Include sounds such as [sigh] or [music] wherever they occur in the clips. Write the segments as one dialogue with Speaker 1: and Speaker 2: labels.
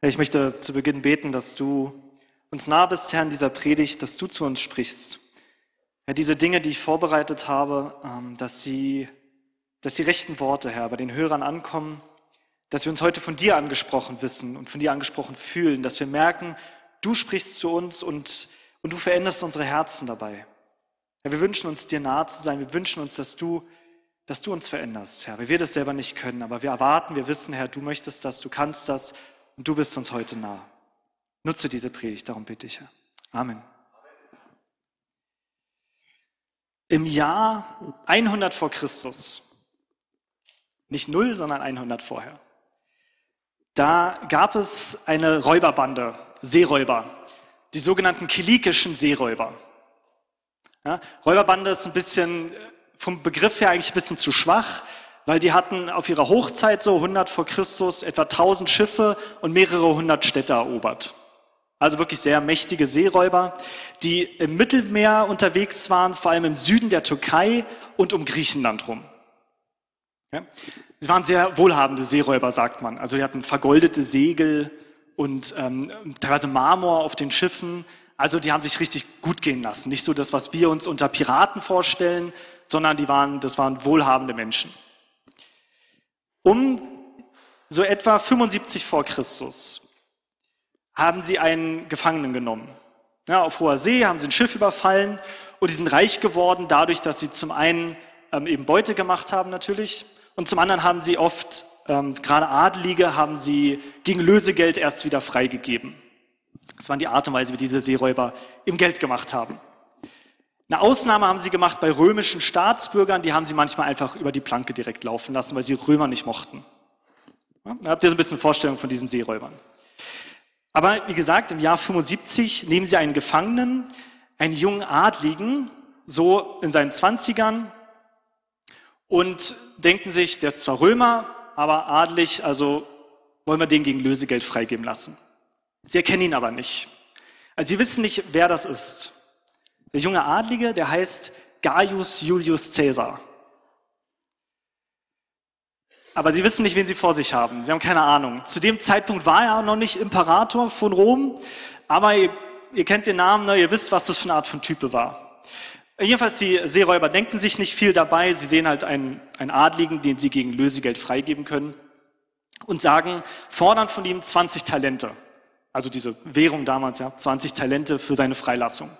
Speaker 1: Herr, ich möchte zu Beginn beten, dass du uns nah bist, Herr, in dieser Predigt, dass du zu uns sprichst. Herr, diese Dinge, die ich vorbereitet habe, ähm, dass sie, dass die rechten Worte, Herr, bei den Hörern ankommen, dass wir uns heute von dir angesprochen wissen und von dir angesprochen fühlen, dass wir merken, du sprichst zu uns und, und du veränderst unsere Herzen dabei. Herr, wir wünschen uns dir nahe zu sein, wir wünschen uns, dass du, dass du uns veränderst, Herr, weil wir das selber nicht können, aber wir erwarten, wir wissen, Herr, du möchtest das, du kannst das und du bist uns heute nah. Nutze diese Predigt, darum bitte ich, Herr. Amen. Im Jahr 100 vor Christus, nicht null, sondern 100 vorher, da gab es eine Räuberbande, Seeräuber, die sogenannten kilikischen Seeräuber. Ja, Räuberbande ist ein bisschen vom Begriff her eigentlich ein bisschen zu schwach, weil die hatten auf ihrer Hochzeit so 100 vor Christus etwa 1000 Schiffe und mehrere hundert Städte erobert. Also wirklich sehr mächtige Seeräuber, die im Mittelmeer unterwegs waren, vor allem im Süden der Türkei und um Griechenland rum. Ja? Sie waren sehr wohlhabende Seeräuber, sagt man. Also sie hatten vergoldete Segel und ähm, teilweise Marmor auf den Schiffen. Also die haben sich richtig gut gehen lassen. Nicht so das, was wir uns unter Piraten vorstellen, sondern die waren, das waren wohlhabende Menschen. Um so etwa 75 vor Christus haben sie einen Gefangenen genommen. Ja, auf hoher See haben sie ein Schiff überfallen und die sind reich geworden dadurch, dass sie zum einen ähm, eben Beute gemacht haben natürlich und zum anderen haben sie oft, ähm, gerade Adelige, haben sie gegen Lösegeld erst wieder freigegeben. Das war die Art und Weise, wie diese Seeräuber im Geld gemacht haben. Eine Ausnahme haben sie gemacht bei römischen Staatsbürgern, die haben sie manchmal einfach über die Planke direkt laufen lassen, weil sie Römer nicht mochten. Da habt ihr so ein bisschen Vorstellung von diesen Seeräubern. Aber wie gesagt, im Jahr 75 nehmen sie einen Gefangenen, einen jungen Adligen, so in seinen Zwanzigern, und denken sich, der ist zwar Römer, aber adlig, also wollen wir den gegen Lösegeld freigeben lassen. Sie erkennen ihn aber nicht. Also sie wissen nicht, wer das ist. Der junge Adlige, der heißt Gaius Julius Caesar. Aber sie wissen nicht, wen sie vor sich haben. Sie haben keine Ahnung. Zu dem Zeitpunkt war er noch nicht Imperator von Rom, aber ihr, ihr kennt den Namen, ne? ihr wisst, was das für eine Art von Type war. Jedenfalls, die Seeräuber denken sich nicht viel dabei. Sie sehen halt einen, einen Adligen, den sie gegen Lösegeld freigeben können und sagen, fordern von ihm 20 Talente. Also diese Währung damals, ja, 20 Talente für seine Freilassung.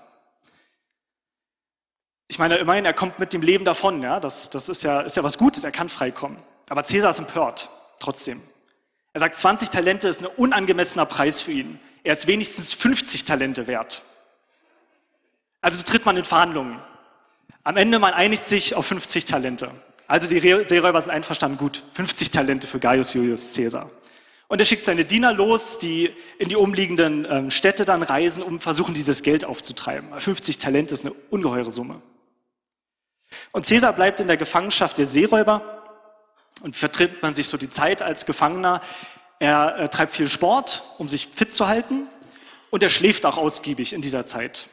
Speaker 1: Ich meine, immerhin, er kommt mit dem Leben davon, ja, das, das ist ja, ist ja was Gutes, er kann freikommen. Aber Cäsar ist empört, trotzdem. Er sagt, 20 Talente ist ein unangemessener Preis für ihn. Er ist wenigstens 50 Talente wert. Also tritt man in Verhandlungen. Am Ende, man einigt sich auf 50 Talente. Also die Seeräuber sind einverstanden, gut, 50 Talente für Gaius Julius Caesar. Und er schickt seine Diener los, die in die umliegenden ähm, Städte dann reisen, um versuchen, dieses Geld aufzutreiben. 50 Talente ist eine ungeheure Summe. Und Caesar bleibt in der Gefangenschaft der Seeräuber und vertritt man sich so die Zeit als Gefangener. Er, er treibt viel Sport, um sich fit zu halten. Und er schläft auch ausgiebig in dieser Zeit.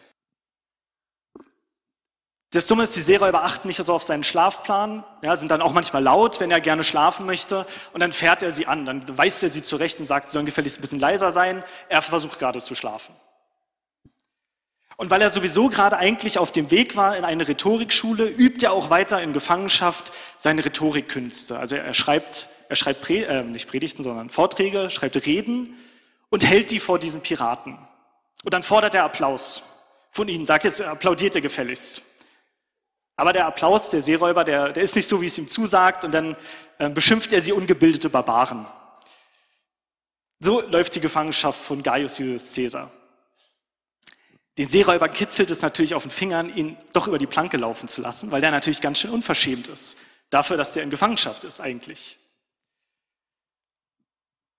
Speaker 1: Das Dumme ist, die Seeräuber achten nicht so auf seinen Schlafplan, ja, sind dann auch manchmal laut, wenn er gerne schlafen möchte. Und dann fährt er sie an, dann weist er sie zurecht und sagt, sie sollen gefälligst ein bisschen leiser sein. Er versucht gerade zu schlafen. Und weil er sowieso gerade eigentlich auf dem Weg war in eine Rhetorikschule, übt er auch weiter in Gefangenschaft seine Rhetorikkünste. Also er schreibt, er schreibt Pre, äh, nicht Predigten, sondern Vorträge, schreibt Reden und hält die vor diesen Piraten. Und dann fordert er Applaus von ihnen, sagt jetzt, applaudiert er gefälligst. Aber der Applaus der Seeräuber, der, der ist nicht so, wie es ihm zusagt, und dann äh, beschimpft er sie ungebildete Barbaren. So läuft die Gefangenschaft von Gaius Julius Caesar. Den Seeräubern kitzelt es natürlich auf den Fingern, ihn doch über die Planke laufen zu lassen, weil der natürlich ganz schön unverschämt ist. Dafür, dass der in Gefangenschaft ist eigentlich.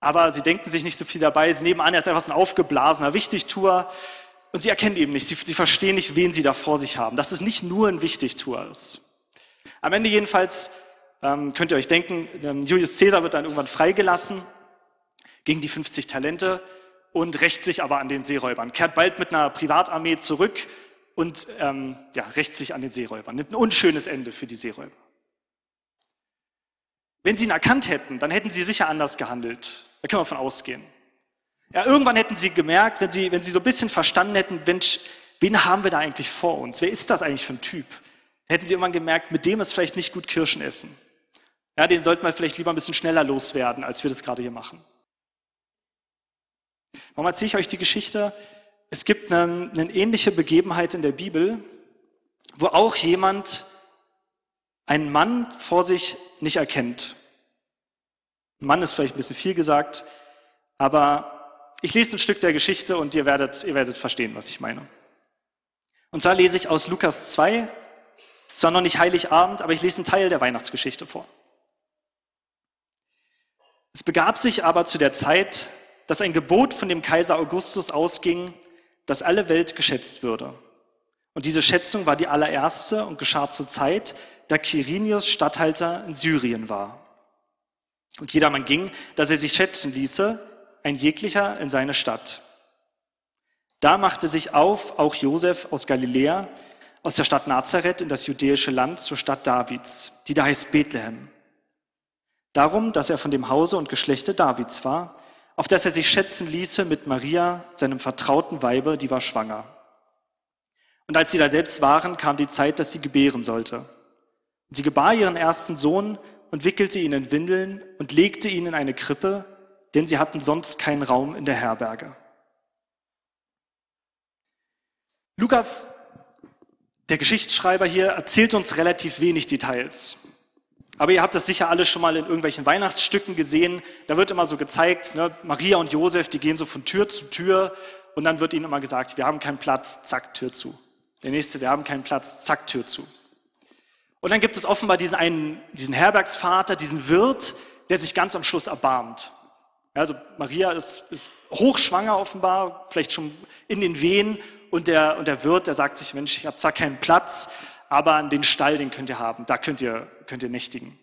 Speaker 1: Aber sie denken sich nicht so viel dabei. Sie nehmen an, er ist einfach so ein aufgeblasener Wichtigtuer. Und sie erkennen eben nicht, sie, sie verstehen nicht, wen sie da vor sich haben. Dass es nicht nur ein Wichtigtuer ist. Am Ende jedenfalls ähm, könnt ihr euch denken, ähm, Julius Caesar wird dann irgendwann freigelassen gegen die 50 Talente und rächt sich aber an den Seeräubern, kehrt bald mit einer Privatarmee zurück und ähm, ja, rächt sich an den Seeräubern. Nimmt ein unschönes Ende für die Seeräuber. Wenn sie ihn erkannt hätten, dann hätten sie sicher anders gehandelt. Da können wir von ausgehen. Ja, irgendwann hätten sie gemerkt, wenn sie, wenn sie so ein bisschen verstanden hätten, Mensch, wen haben wir da eigentlich vor uns? Wer ist das eigentlich für ein Typ? Hätten sie irgendwann gemerkt, mit dem ist vielleicht nicht gut Kirschen essen. Ja, den sollten wir vielleicht lieber ein bisschen schneller loswerden, als wir das gerade hier machen. Warum erzähle ich euch die Geschichte? Es gibt eine, eine ähnliche Begebenheit in der Bibel, wo auch jemand einen Mann vor sich nicht erkennt. Ein Mann ist vielleicht ein bisschen viel gesagt, aber ich lese ein Stück der Geschichte und ihr werdet, ihr werdet verstehen, was ich meine. Und zwar lese ich aus Lukas 2, ist zwar noch nicht Heiligabend, aber ich lese einen Teil der Weihnachtsgeschichte vor. Es begab sich aber zu der Zeit, dass ein Gebot von dem Kaiser Augustus ausging, dass alle Welt geschätzt würde. Und diese Schätzung war die allererste und geschah zur Zeit, da Quirinius Statthalter in Syrien war. Und jedermann ging, dass er sich schätzen ließe, ein jeglicher in seine Stadt. Da machte sich auf auch Josef aus Galiläa, aus der Stadt Nazareth in das judäische Land zur Stadt Davids, die da heißt Bethlehem. Darum, dass er von dem Hause und Geschlechte Davids war, auf das er sich schätzen ließe mit Maria, seinem vertrauten Weibe, die war schwanger. Und als sie da selbst waren, kam die Zeit, dass sie gebären sollte. Und sie gebar ihren ersten Sohn und wickelte ihn in Windeln und legte ihn in eine Krippe, denn sie hatten sonst keinen Raum in der Herberge. Lukas, der Geschichtsschreiber hier, erzählt uns relativ wenig Details. Aber ihr habt das sicher alle schon mal in irgendwelchen Weihnachtsstücken gesehen. Da wird immer so gezeigt, ne, Maria und Josef, die gehen so von Tür zu Tür und dann wird ihnen immer gesagt, wir haben keinen Platz, zack, Tür zu. Der nächste, wir haben keinen Platz, zack, Tür zu. Und dann gibt es offenbar diesen einen, diesen Herbergsvater, diesen Wirt, der sich ganz am Schluss erbarmt. Also Maria ist, ist hochschwanger offenbar, vielleicht schon in den Wehen und der, und der Wirt, der sagt sich, Mensch, ich habe zwar keinen Platz, aber den Stall, den könnt ihr haben, da könnt ihr, könnt ihr nächtigen.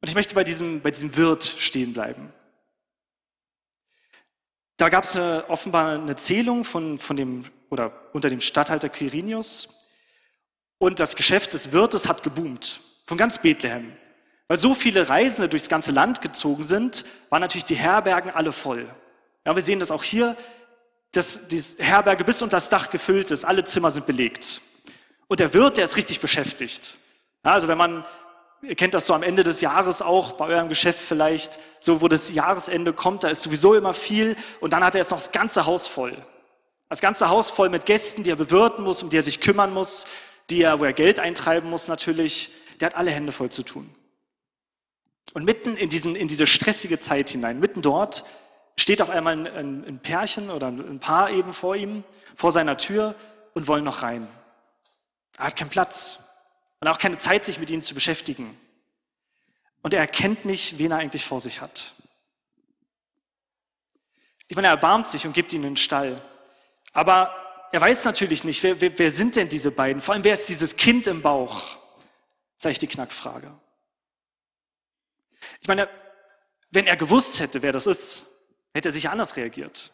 Speaker 1: Und ich möchte bei diesem, bei diesem Wirt stehen bleiben. Da gab es offenbar eine Zählung von, von dem, oder unter dem Statthalter Quirinius. Und das Geschäft des Wirtes hat geboomt. Von ganz Bethlehem. Weil so viele Reisende durchs ganze Land gezogen sind, waren natürlich die Herbergen alle voll. Ja, wir sehen das auch hier dass die Herberge bis unter das Dach gefüllt ist, alle Zimmer sind belegt. Und der Wirt, der ist richtig beschäftigt. Also wenn man, ihr kennt das so am Ende des Jahres auch, bei eurem Geschäft vielleicht, so wo das Jahresende kommt, da ist sowieso immer viel und dann hat er jetzt noch das ganze Haus voll. Das ganze Haus voll mit Gästen, die er bewirten muss, um die er sich kümmern muss, die er, wo er Geld eintreiben muss natürlich. Der hat alle Hände voll zu tun. Und mitten in, diesen, in diese stressige Zeit hinein, mitten dort, steht auf einmal ein, ein, Pärchen oder ein Paar eben vor ihm, vor seiner Tür und wollen noch rein. Er hat keinen Platz und auch keine Zeit, sich mit ihnen zu beschäftigen. Und er erkennt nicht, wen er eigentlich vor sich hat. Ich meine, er erbarmt sich und gibt ihnen einen Stall. Aber er weiß natürlich nicht, wer, wer, wer sind denn diese beiden? Vor allem, wer ist dieses Kind im Bauch? Das ist eigentlich die Knackfrage. Ich meine, wenn er gewusst hätte, wer das ist, hätte er sicher anders reagiert.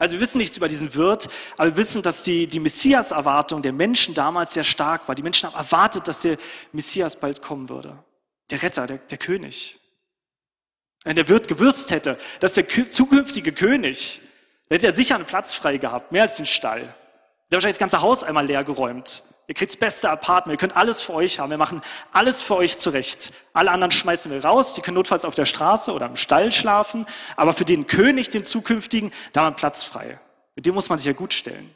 Speaker 1: Also wir wissen nichts über diesen Wirt, aber wir wissen, dass die, die Messias-Erwartung der Menschen damals sehr stark war. Die Menschen haben erwartet, dass der Messias bald kommen würde. Der Retter, der, der König. Wenn der Wirt gewusst hätte, dass der zukünftige König, der hätte er sicher einen Platz frei gehabt, mehr als den Stall. Der hat wahrscheinlich das ganze Haus einmal leer geräumt. Ihr kriegt das beste Apartment, ihr könnt alles für euch haben. Wir machen alles für euch zurecht. Alle anderen schmeißen wir raus, die können notfalls auf der Straße oder im Stall schlafen. Aber für den König, den zukünftigen, da haben wir Platz frei. Mit dem muss man sich ja gut stellen.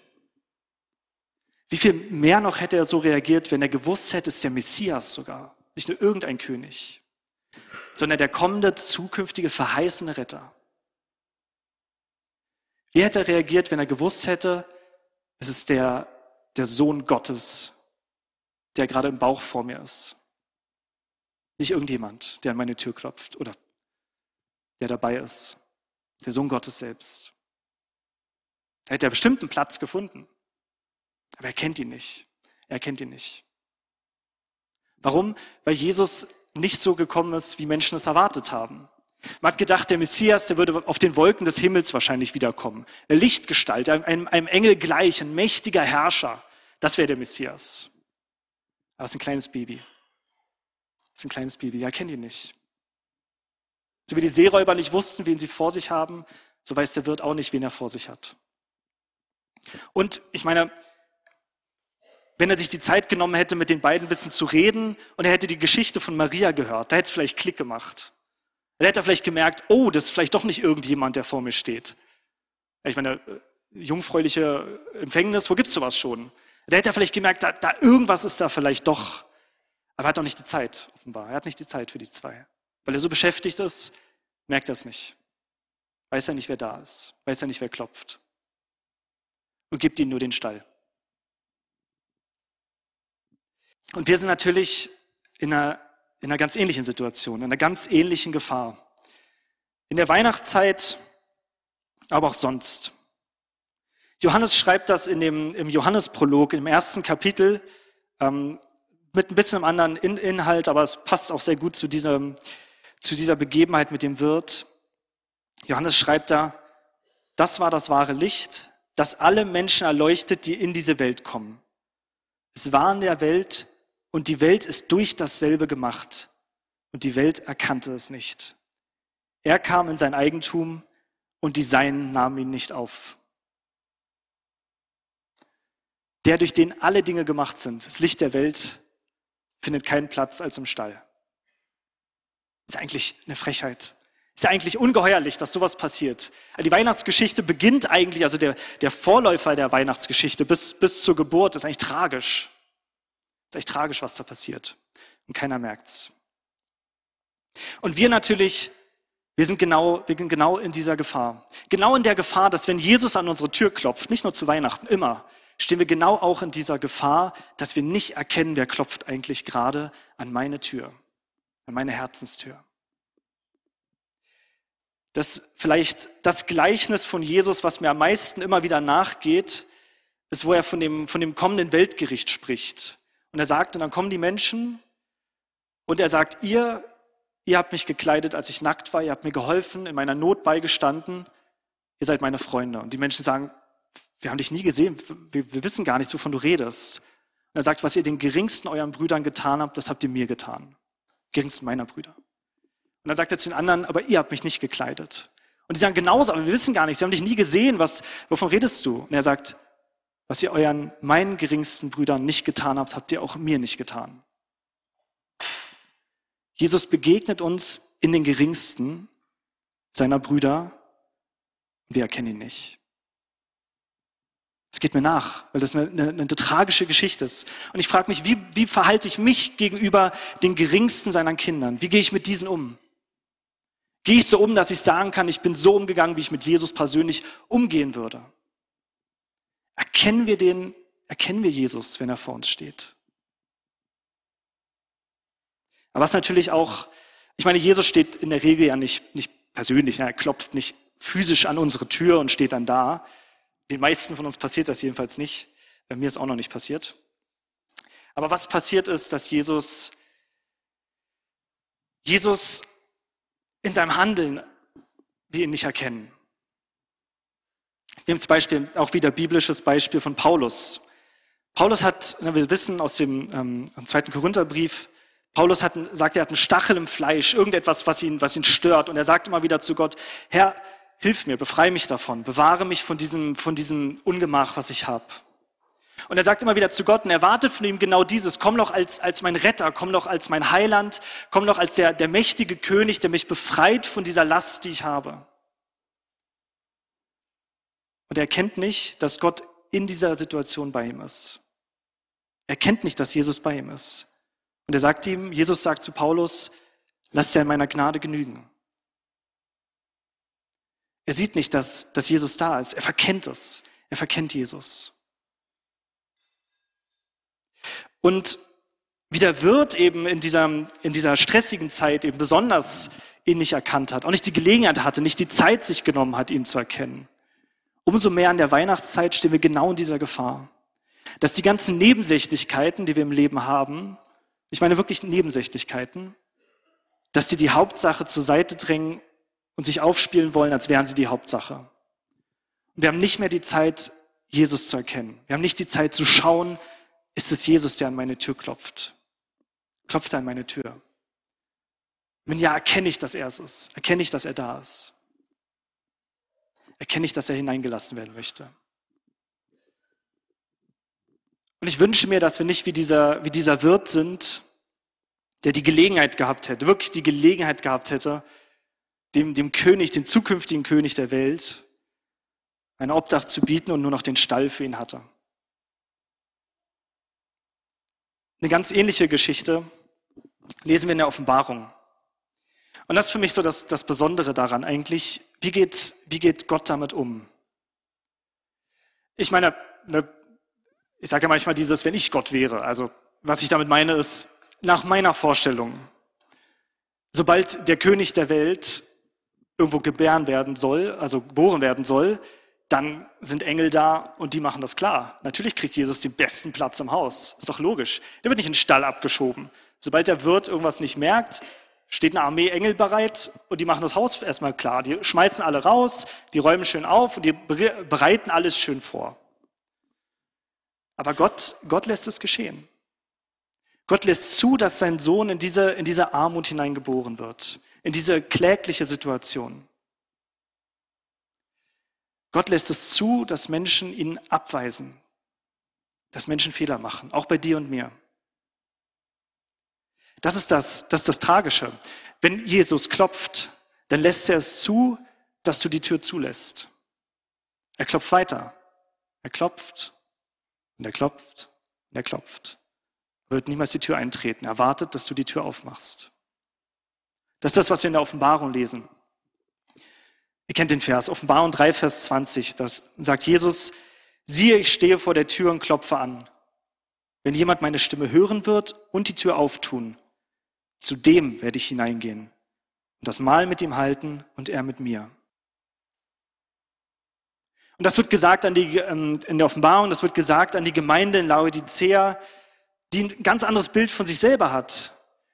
Speaker 1: Wie viel mehr noch hätte er so reagiert, wenn er gewusst hätte, es ist der Messias sogar. Nicht nur irgendein König, sondern der kommende, zukünftige, verheißene Retter. Wie hätte er reagiert, wenn er gewusst hätte, es ist der der Sohn Gottes, der gerade im Bauch vor mir ist. Nicht irgendjemand, der an meine Tür klopft oder der dabei ist. Der Sohn Gottes selbst. Er hätte ja bestimmt einen Platz gefunden. Aber er kennt ihn nicht. Er kennt ihn nicht. Warum? Weil Jesus nicht so gekommen ist, wie Menschen es erwartet haben. Man hat gedacht, der Messias, der würde auf den Wolken des Himmels wahrscheinlich wiederkommen. Eine Lichtgestalt, einem, einem Engel gleich, ein mächtiger Herrscher. Das wäre der Messias. Aber es ist ein kleines Baby. Es ist ein kleines Baby. Ja, kennt ihn nicht. So wie die Seeräuber nicht wussten, wen sie vor sich haben, so weiß der Wirt auch nicht, wen er vor sich hat. Und ich meine, wenn er sich die Zeit genommen hätte, mit den beiden ein bisschen zu reden und er hätte die Geschichte von Maria gehört, da hätte es vielleicht Klick gemacht. Da hätte er vielleicht gemerkt, oh, das ist vielleicht doch nicht irgendjemand, der vor mir steht. Ich meine, jungfräuliche Empfängnis, wo gibt es sowas schon? Da hätte er vielleicht gemerkt, da, da irgendwas ist da vielleicht doch. Aber er hat auch nicht die Zeit, offenbar. Er hat nicht die Zeit für die zwei. Weil er so beschäftigt ist, merkt er es nicht. Weiß er nicht, wer da ist. Weiß er nicht, wer klopft. Und gibt ihnen nur den Stall. Und wir sind natürlich in einer, in einer ganz ähnlichen Situation, in einer ganz ähnlichen Gefahr. In der Weihnachtszeit, aber auch sonst. Johannes schreibt das in dem, im Johannesprolog, im ersten Kapitel, ähm, mit ein bisschen einem anderen in Inhalt, aber es passt auch sehr gut zu, diesem, zu dieser Begebenheit mit dem Wirt. Johannes schreibt da, das war das wahre Licht, das alle Menschen erleuchtet, die in diese Welt kommen. Es war in der Welt und die Welt ist durch dasselbe gemacht und die Welt erkannte es nicht. Er kam in sein Eigentum und die Seinen nahmen ihn nicht auf. Der, durch den alle Dinge gemacht sind, das Licht der Welt, findet keinen Platz als im Stall. Ist eigentlich eine Frechheit. Ist ja eigentlich ungeheuerlich, dass sowas passiert. Die Weihnachtsgeschichte beginnt eigentlich, also der, der Vorläufer der Weihnachtsgeschichte bis, bis zur Geburt ist eigentlich tragisch. Ist echt tragisch, was da passiert. Und keiner merkt's. Und wir natürlich, wir sind genau, wir sind genau in dieser Gefahr. Genau in der Gefahr, dass wenn Jesus an unsere Tür klopft, nicht nur zu Weihnachten, immer, stehen wir genau auch in dieser Gefahr, dass wir nicht erkennen, wer klopft eigentlich gerade an meine Tür, an meine Herzenstür. Das vielleicht das Gleichnis von Jesus, was mir am meisten immer wieder nachgeht, ist, wo er von dem, von dem kommenden Weltgericht spricht. Und er sagt, und dann kommen die Menschen und er sagt, ihr, ihr habt mich gekleidet, als ich nackt war, ihr habt mir geholfen, in meiner Not beigestanden, ihr seid meine Freunde. Und die Menschen sagen, wir haben dich nie gesehen, wir, wir wissen gar nicht, wovon du redest. Und er sagt, was ihr den geringsten euren Brüdern getan habt, das habt ihr mir getan. Geringsten meiner Brüder. Und dann sagt er zu den anderen, aber ihr habt mich nicht gekleidet. Und die sagen genauso, aber wir wissen gar nicht, sie haben dich nie gesehen, was, wovon redest du? Und er sagt, was ihr euren, meinen geringsten Brüdern nicht getan habt, habt ihr auch mir nicht getan. Jesus begegnet uns in den geringsten seiner Brüder. Wir erkennen ihn nicht. Es geht mir nach, weil das eine, eine, eine tragische Geschichte ist. Und ich frage mich, wie, wie verhalte ich mich gegenüber den geringsten seiner Kindern? Wie gehe ich mit diesen um? Gehe ich so um, dass ich sagen kann, ich bin so umgegangen, wie ich mit Jesus persönlich umgehen würde? Erkennen wir den, erkennen wir Jesus, wenn er vor uns steht? Aber was natürlich auch, ich meine, Jesus steht in der Regel ja nicht, nicht persönlich, er klopft nicht physisch an unsere Tür und steht dann da, den meisten von uns passiert das jedenfalls nicht. Bei mir ist auch noch nicht passiert. Aber was passiert ist, dass Jesus, Jesus in seinem Handeln wir ihn nicht erkennen. Ich nehme zum Beispiel auch wieder biblisches Beispiel von Paulus. Paulus hat, wir wissen aus dem ähm, zweiten Korintherbrief, Paulus hat, sagt, er hat einen Stachel im Fleisch, irgendetwas, was ihn, was ihn stört. Und er sagt immer wieder zu Gott, Herr, hilf mir, befreie mich davon, bewahre mich von diesem, von diesem Ungemach, was ich habe. Und er sagt immer wieder zu Gott und erwarte von ihm genau dieses, komm doch als, als mein Retter, komm doch als mein Heiland, komm doch als der, der mächtige König, der mich befreit von dieser Last, die ich habe. Und er kennt nicht, dass Gott in dieser Situation bei ihm ist. Er kennt nicht, dass Jesus bei ihm ist. Und er sagt ihm, Jesus sagt zu Paulus, lass dir in meiner Gnade genügen. Er sieht nicht, dass, dass Jesus da ist. Er verkennt es. Er verkennt Jesus. Und wie der Wirt eben in dieser, in dieser stressigen Zeit eben besonders ihn nicht erkannt hat, auch nicht die Gelegenheit hatte, nicht die Zeit sich genommen hat, ihn zu erkennen. Umso mehr an der Weihnachtszeit stehen wir genau in dieser Gefahr. Dass die ganzen Nebensächlichkeiten, die wir im Leben haben, ich meine wirklich Nebensächlichkeiten, dass die die Hauptsache zur Seite drängen und sich aufspielen wollen, als wären sie die Hauptsache. wir haben nicht mehr die Zeit, Jesus zu erkennen. Wir haben nicht die Zeit zu schauen, ist es Jesus, der an meine Tür klopft? Klopft er an meine Tür? Wenn ja, erkenne ich, dass er es ist. Erkenne ich, dass er da ist. Erkenne ich, dass er hineingelassen werden möchte. Und ich wünsche mir, dass wir nicht wie dieser, wie dieser Wirt sind, der die Gelegenheit gehabt hätte, wirklich die Gelegenheit gehabt hätte, dem, dem König, dem zukünftigen König der Welt, ein Obdach zu bieten und nur noch den Stall für ihn hatte. Eine ganz ähnliche Geschichte lesen wir in der Offenbarung. Und das ist für mich so das, das Besondere daran eigentlich. Wie geht, wie geht Gott damit um? Ich meine, ne, ich sage ja manchmal dieses, wenn ich Gott wäre. Also was ich damit meine ist, nach meiner Vorstellung, sobald der König der Welt irgendwo gebären werden soll, also geboren werden soll, dann sind Engel da und die machen das klar. Natürlich kriegt Jesus den besten Platz im Haus. Ist doch logisch. Der wird nicht in den Stall abgeschoben. Sobald der Wirt irgendwas nicht merkt, steht eine Armee Engel bereit und die machen das Haus erstmal klar. Die schmeißen alle raus, die räumen schön auf und die bereiten alles schön vor. Aber Gott, Gott lässt es geschehen. Gott lässt zu, dass sein Sohn in diese, in diese Armut hineingeboren wird, in diese klägliche Situation. Gott lässt es zu, dass Menschen ihn abweisen, dass Menschen Fehler machen, auch bei dir und mir. Das ist das, das ist das Tragische. Wenn Jesus klopft, dann lässt er es zu, dass du die Tür zulässt. Er klopft weiter. Er klopft und er klopft und er klopft. Er wird niemals die Tür eintreten. Er wartet, dass du die Tür aufmachst. Das ist das, was wir in der Offenbarung lesen. Ihr kennt den Vers, Offenbarung 3, Vers 20. Da sagt Jesus, siehe, ich stehe vor der Tür und klopfe an. Wenn jemand meine Stimme hören wird und die Tür auftun, zu dem werde ich hineingehen und das Mahl mit ihm halten und er mit mir. Und das wird gesagt an die, ähm, in der Offenbarung, das wird gesagt an die Gemeinde in Laodicea, die ein ganz anderes Bild von sich selber hat.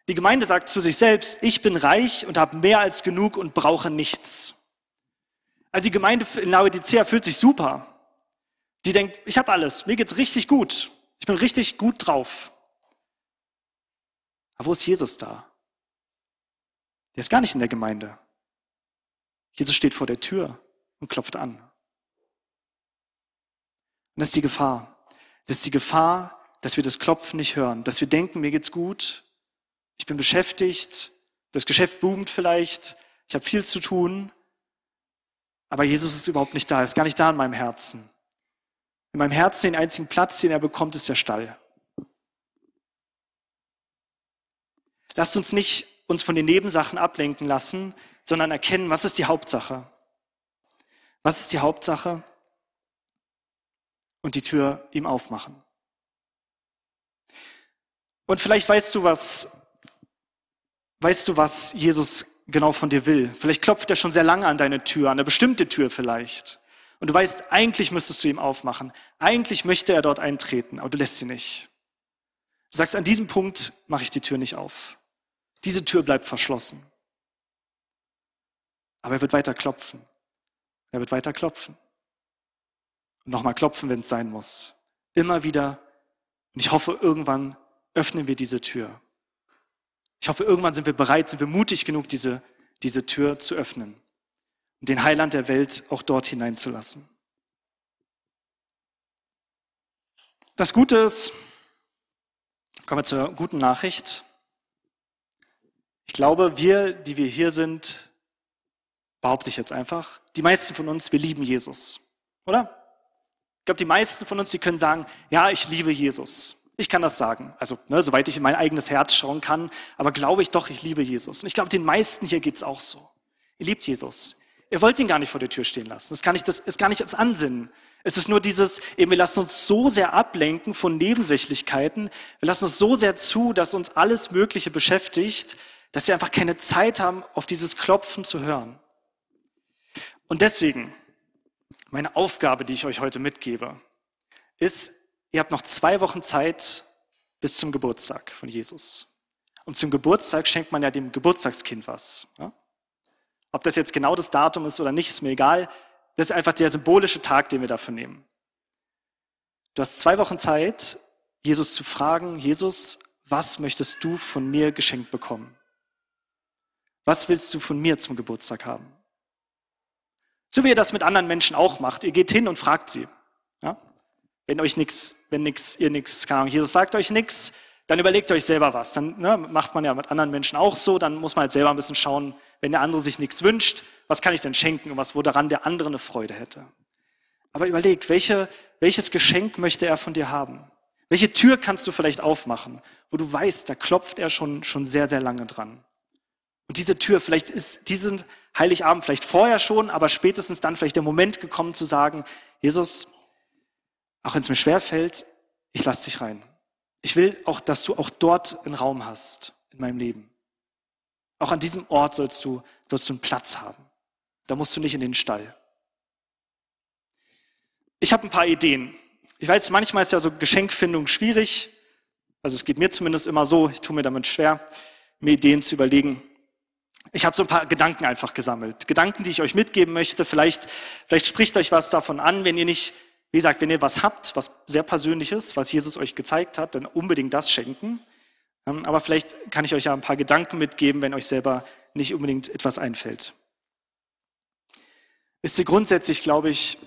Speaker 1: Die Gemeinde sagt zu sich selbst, ich bin reich und habe mehr als genug und brauche nichts. Also die Gemeinde in Laodicea fühlt sich super. Die denkt, ich habe alles, mir geht's richtig gut. Ich bin richtig gut drauf. Aber wo ist Jesus da? Der ist gar nicht in der Gemeinde. Jesus steht vor der Tür und klopft an. Und das ist die Gefahr. Das ist die Gefahr, dass wir das Klopfen nicht hören, dass wir denken, mir geht's gut, ich bin beschäftigt, das Geschäft boomt vielleicht, ich habe viel zu tun, aber Jesus ist überhaupt nicht da, er ist gar nicht da in meinem Herzen. In meinem Herzen den einzigen Platz, den er bekommt, ist der Stall. Lasst uns nicht uns von den Nebensachen ablenken lassen, sondern erkennen, was ist die Hauptsache. Was ist die Hauptsache? Und die Tür ihm aufmachen. Und vielleicht weißt du, was, weißt du, was Jesus genau von dir will. Vielleicht klopft er schon sehr lange an deine Tür, an eine bestimmte Tür vielleicht. Und du weißt, eigentlich müsstest du ihm aufmachen. Eigentlich möchte er dort eintreten, aber du lässt sie nicht. Du sagst, an diesem Punkt mache ich die Tür nicht auf. Diese Tür bleibt verschlossen. Aber er wird weiter klopfen. Er wird weiter klopfen. Und nochmal klopfen, wenn es sein muss. Immer wieder. Und ich hoffe, irgendwann öffnen wir diese Tür. Ich hoffe, irgendwann sind wir bereit, sind wir mutig genug, diese, diese Tür zu öffnen und den Heiland der Welt auch dort hineinzulassen. Das Gute ist, kommen wir zur guten Nachricht. Ich glaube, wir, die wir hier sind, behaupte ich jetzt einfach, die meisten von uns, wir lieben Jesus, oder? Ich glaube, die meisten von uns, die können sagen, ja, ich liebe Jesus. Ich kann das sagen, also ne, soweit ich in mein eigenes Herz schauen kann, aber glaube ich doch, ich liebe Jesus. Und ich glaube, den meisten hier geht es auch so. Ihr liebt Jesus. Ihr wollt ihn gar nicht vor der Tür stehen lassen. Das, kann ich, das ist gar nicht das Ansinnen. Es ist nur dieses, eben wir lassen uns so sehr ablenken von Nebensächlichkeiten, wir lassen es so sehr zu, dass uns alles Mögliche beschäftigt, dass wir einfach keine Zeit haben, auf dieses Klopfen zu hören. Und deswegen, meine Aufgabe, die ich euch heute mitgebe, ist, ihr habt noch zwei Wochen Zeit bis zum Geburtstag von Jesus. Und zum Geburtstag schenkt man ja dem Geburtstagskind was. Ja? Ob das jetzt genau das Datum ist oder nicht, ist mir egal. Das ist einfach der symbolische Tag, den wir dafür nehmen. Du hast zwei Wochen Zeit, Jesus zu fragen, Jesus, was möchtest du von mir geschenkt bekommen? Was willst du von mir zum Geburtstag haben? So wie ihr das mit anderen Menschen auch macht. Ihr geht hin und fragt sie. Ja? Wenn euch nichts, wenn nix, ihr nichts, keine Ahnung, Jesus sagt euch nichts, dann überlegt euch selber was. Dann ne, macht man ja mit anderen Menschen auch so. Dann muss man halt selber ein bisschen schauen, wenn der andere sich nichts wünscht, was kann ich denn schenken und was, wo daran der andere eine Freude hätte. Aber überleg, welche, welches Geschenk möchte er von dir haben? Welche Tür kannst du vielleicht aufmachen, wo du weißt, da klopft er schon, schon sehr, sehr lange dran? Und diese Tür, vielleicht ist diesen Heiligabend vielleicht vorher schon, aber spätestens dann vielleicht der Moment gekommen zu sagen, Jesus, auch wenn es mir schwer fällt, ich lasse dich rein. Ich will auch, dass du auch dort einen Raum hast in meinem Leben. Auch an diesem Ort sollst du, sollst du einen Platz haben. Da musst du nicht in den Stall. Ich habe ein paar Ideen. Ich weiß, manchmal ist ja so Geschenkfindung schwierig. Also es geht mir zumindest immer so. Ich tue mir damit schwer, mir Ideen zu überlegen. Ich habe so ein paar Gedanken einfach gesammelt. Gedanken, die ich euch mitgeben möchte. Vielleicht, vielleicht spricht euch was davon an, wenn ihr nicht, wie gesagt, wenn ihr was habt, was sehr persönliches, was Jesus euch gezeigt hat, dann unbedingt das schenken. Ähm, aber vielleicht kann ich euch ja ein paar Gedanken mitgeben, wenn euch selber nicht unbedingt etwas einfällt. Ist sie grundsätzlich, glaube ich,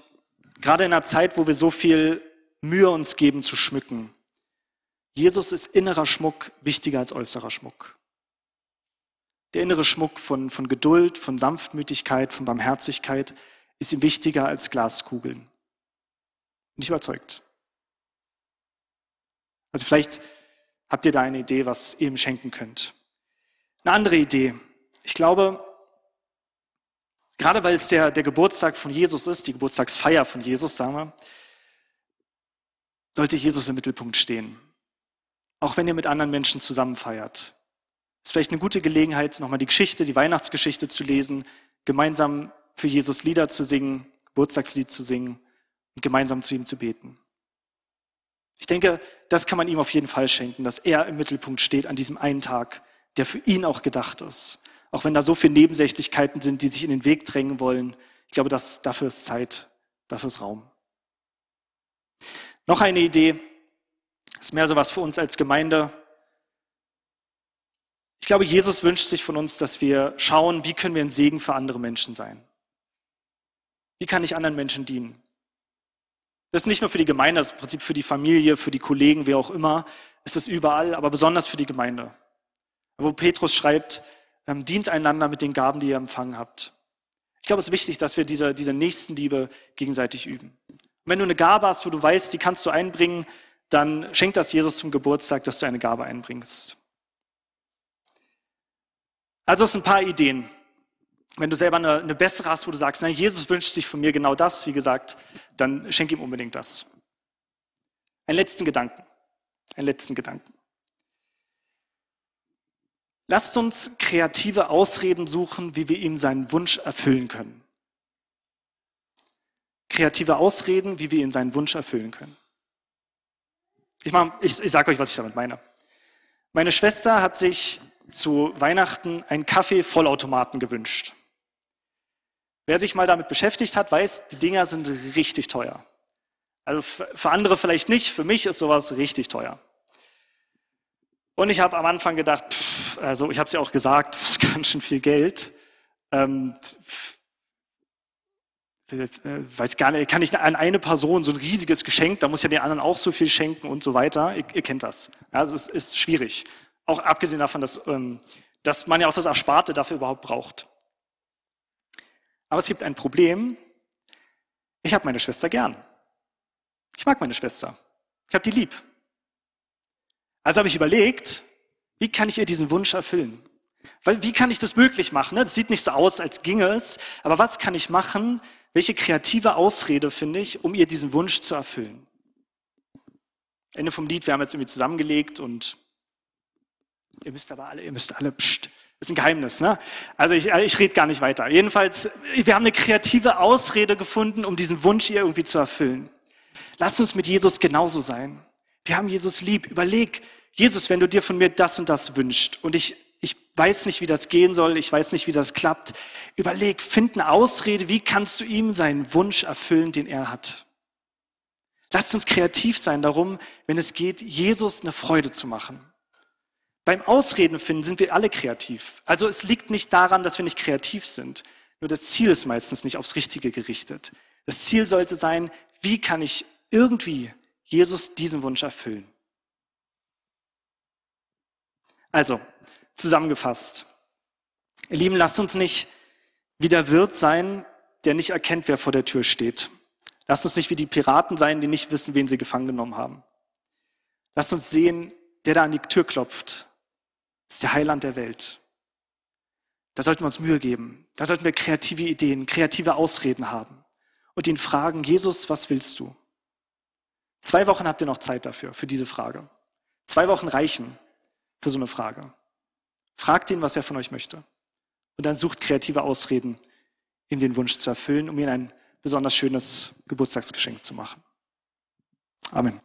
Speaker 1: gerade in einer Zeit, wo wir so viel Mühe uns geben zu schmücken, Jesus ist innerer Schmuck wichtiger als äußerer Schmuck. Der innere Schmuck von, von Geduld, von Sanftmütigkeit, von Barmherzigkeit ist ihm wichtiger als Glaskugeln. Nicht überzeugt. Also vielleicht habt ihr da eine Idee, was ihr ihm schenken könnt. Eine andere Idee. Ich glaube, gerade weil es der, der Geburtstag von Jesus ist, die Geburtstagsfeier von Jesus, sagen wir, sollte Jesus im Mittelpunkt stehen. Auch wenn ihr mit anderen Menschen zusammen feiert. Es ist vielleicht eine gute Gelegenheit, nochmal die Geschichte, die Weihnachtsgeschichte zu lesen, gemeinsam für Jesus Lieder zu singen, Geburtstagslied zu singen und gemeinsam zu ihm zu beten. Ich denke, das kann man ihm auf jeden Fall schenken, dass er im Mittelpunkt steht an diesem einen Tag, der für ihn auch gedacht ist. Auch wenn da so viele Nebensächlichkeiten sind, die sich in den Weg drängen wollen. Ich glaube, dass dafür ist Zeit, dafür ist Raum. Noch eine Idee, ist mehr so was für uns als Gemeinde. Ich glaube, Jesus wünscht sich von uns, dass wir schauen, wie können wir ein Segen für andere Menschen sein? Wie kann ich anderen Menschen dienen? Das ist nicht nur für die Gemeinde, das ist im Prinzip für die Familie, für die Kollegen, wie auch immer, ist es überall, aber besonders für die Gemeinde. Wo Petrus schreibt, ähm, dient einander mit den Gaben, die ihr empfangen habt. Ich glaube, es ist wichtig, dass wir diese, diese Nächstenliebe gegenseitig üben. Und wenn du eine Gabe hast, wo du weißt, die kannst du einbringen, dann schenk das Jesus zum Geburtstag, dass du eine Gabe einbringst. Also es sind ein paar Ideen. Wenn du selber eine, eine bessere hast, wo du sagst, na, Jesus wünscht sich von mir genau das, wie gesagt, dann schenk ihm unbedingt das. Einen letzten Gedanken. Einen letzten Gedanken. Lasst uns kreative Ausreden suchen, wie wir ihm seinen Wunsch erfüllen können. Kreative Ausreden, wie wir ihm seinen Wunsch erfüllen können. Ich, ich, ich sage euch, was ich damit meine. Meine Schwester hat sich zu Weihnachten einen Kaffee-Vollautomaten gewünscht. Wer sich mal damit beschäftigt hat, weiß, die Dinger sind richtig teuer. Also für andere vielleicht nicht, für mich ist sowas richtig teuer. Und ich habe am Anfang gedacht, pff, also ich habe es ja auch gesagt, [laughs] das ist ganz schön viel Geld. Ähm, äh, weiß gar nicht, kann ich an eine Person so ein riesiges Geschenk, da muss ja den anderen auch so viel schenken und so weiter. Ihr, ihr kennt das. Also es ist schwierig. Auch abgesehen davon, dass, ähm, dass man ja auch das Ersparte dafür überhaupt braucht. Aber es gibt ein Problem. Ich habe meine Schwester gern. Ich mag meine Schwester. Ich habe die lieb. Also habe ich überlegt, wie kann ich ihr diesen Wunsch erfüllen? Weil, wie kann ich das möglich machen? Das sieht nicht so aus, als ginge es, aber was kann ich machen? Welche kreative Ausrede finde ich, um ihr diesen Wunsch zu erfüllen? Ende vom Lied, wir haben jetzt irgendwie zusammengelegt und ihr müsst aber alle, ihr müsst alle, pst, ist ein Geheimnis, ne? Also ich, ich rede gar nicht weiter. Jedenfalls, wir haben eine kreative Ausrede gefunden, um diesen Wunsch ihr irgendwie zu erfüllen. Lasst uns mit Jesus genauso sein. Wir haben Jesus lieb. Überleg, Jesus, wenn du dir von mir das und das wünschst und ich, ich weiß nicht, wie das gehen soll, ich weiß nicht, wie das klappt, überleg, find eine Ausrede, wie kannst du ihm seinen Wunsch erfüllen, den er hat. Lasst uns kreativ sein darum, wenn es geht, Jesus eine Freude zu machen. Beim Ausreden finden sind wir alle kreativ. Also es liegt nicht daran, dass wir nicht kreativ sind. Nur das Ziel ist meistens nicht aufs Richtige gerichtet. Das Ziel sollte sein, wie kann ich irgendwie Jesus diesen Wunsch erfüllen? Also, zusammengefasst. Ihr Lieben, lasst uns nicht wie der Wirt sein, der nicht erkennt, wer vor der Tür steht. Lasst uns nicht wie die Piraten sein, die nicht wissen, wen sie gefangen genommen haben. Lasst uns sehen, der da an die Tür klopft, ist der Heiland der Welt. Da sollten wir uns Mühe geben. Da sollten wir kreative Ideen, kreative Ausreden haben und ihn fragen, Jesus, was willst du? Zwei Wochen habt ihr noch Zeit dafür, für diese Frage. Zwei Wochen reichen für so eine Frage. Fragt ihn, was er von euch möchte. Und dann sucht kreative Ausreden, ihm den Wunsch zu erfüllen, um ihm ein besonders schönes Geburtstagsgeschenk zu machen. Amen.